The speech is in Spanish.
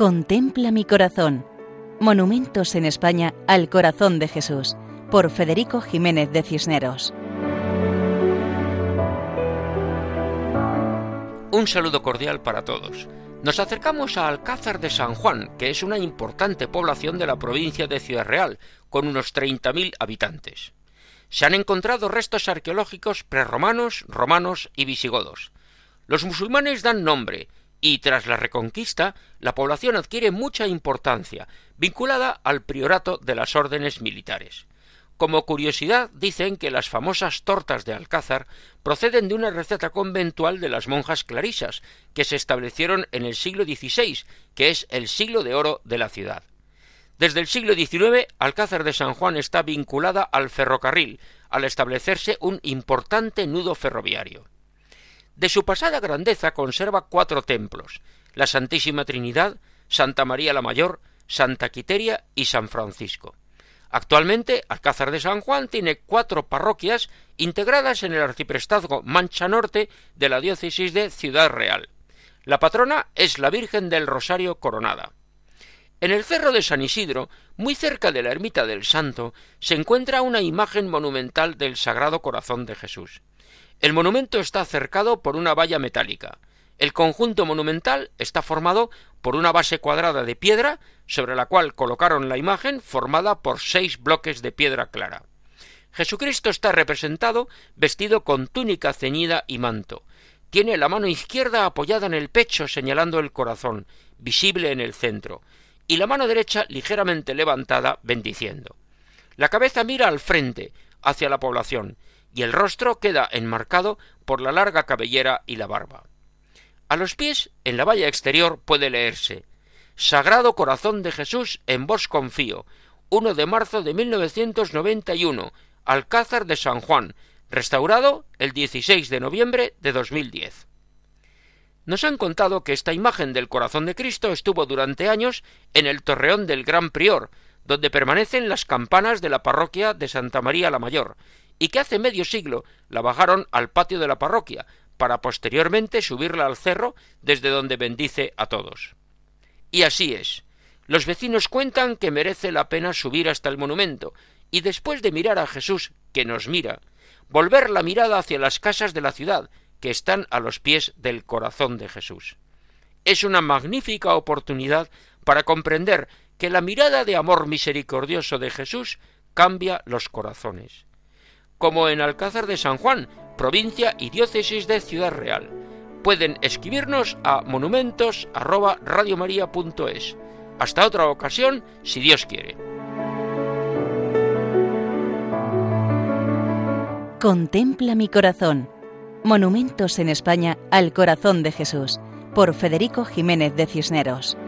Contempla mi corazón. Monumentos en España al corazón de Jesús, por Federico Jiménez de Cisneros. Un saludo cordial para todos. Nos acercamos a Alcázar de San Juan, que es una importante población de la provincia de Ciudad Real, con unos 30.000 habitantes. Se han encontrado restos arqueológicos prerromanos, romanos y visigodos. Los musulmanes dan nombre, y tras la reconquista la población adquiere mucha importancia, vinculada al priorato de las órdenes militares. Como curiosidad, dicen que las famosas tortas de Alcázar proceden de una receta conventual de las monjas clarisas, que se establecieron en el siglo XVI, que es el siglo de oro de la ciudad. Desde el siglo XIX, Alcázar de San Juan está vinculada al ferrocarril, al establecerse un importante nudo ferroviario. De su pasada grandeza conserva cuatro templos, la Santísima Trinidad, Santa María la Mayor, Santa Quiteria y San Francisco. Actualmente, Alcázar de San Juan tiene cuatro parroquias integradas en el arciprestazgo Mancha Norte de la diócesis de Ciudad Real. La patrona es la Virgen del Rosario Coronada. En el cerro de San Isidro, muy cerca de la ermita del Santo, se encuentra una imagen monumental del Sagrado Corazón de Jesús. El monumento está cercado por una valla metálica. El conjunto monumental está formado por una base cuadrada de piedra sobre la cual colocaron la imagen formada por seis bloques de piedra clara. Jesucristo está representado vestido con túnica ceñida y manto. Tiene la mano izquierda apoyada en el pecho señalando el corazón, visible en el centro, y la mano derecha ligeramente levantada bendiciendo. La cabeza mira al frente, hacia la población, y el rostro queda enmarcado por la larga cabellera y la barba. A los pies, en la valla exterior, puede leerse Sagrado Corazón de Jesús, en vos confío, 1 de marzo de 1991, Alcázar de San Juan, restaurado el 16 de noviembre de 2010. Nos han contado que esta imagen del corazón de Cristo estuvo durante años en el torreón del Gran Prior, donde permanecen las campanas de la parroquia de Santa María la Mayor, y que hace medio siglo la bajaron al patio de la parroquia, para posteriormente subirla al cerro desde donde bendice a todos. Y así es. Los vecinos cuentan que merece la pena subir hasta el monumento, y después de mirar a Jesús, que nos mira, volver la mirada hacia las casas de la ciudad, que están a los pies del corazón de Jesús. Es una magnífica oportunidad para comprender que la mirada de amor misericordioso de Jesús cambia los corazones como en Alcázar de San Juan, provincia y diócesis de Ciudad Real. Pueden escribirnos a monumentos@radiomaria.es. Hasta otra ocasión, si Dios quiere. Contempla mi corazón. Monumentos en España al corazón de Jesús, por Federico Jiménez de Cisneros.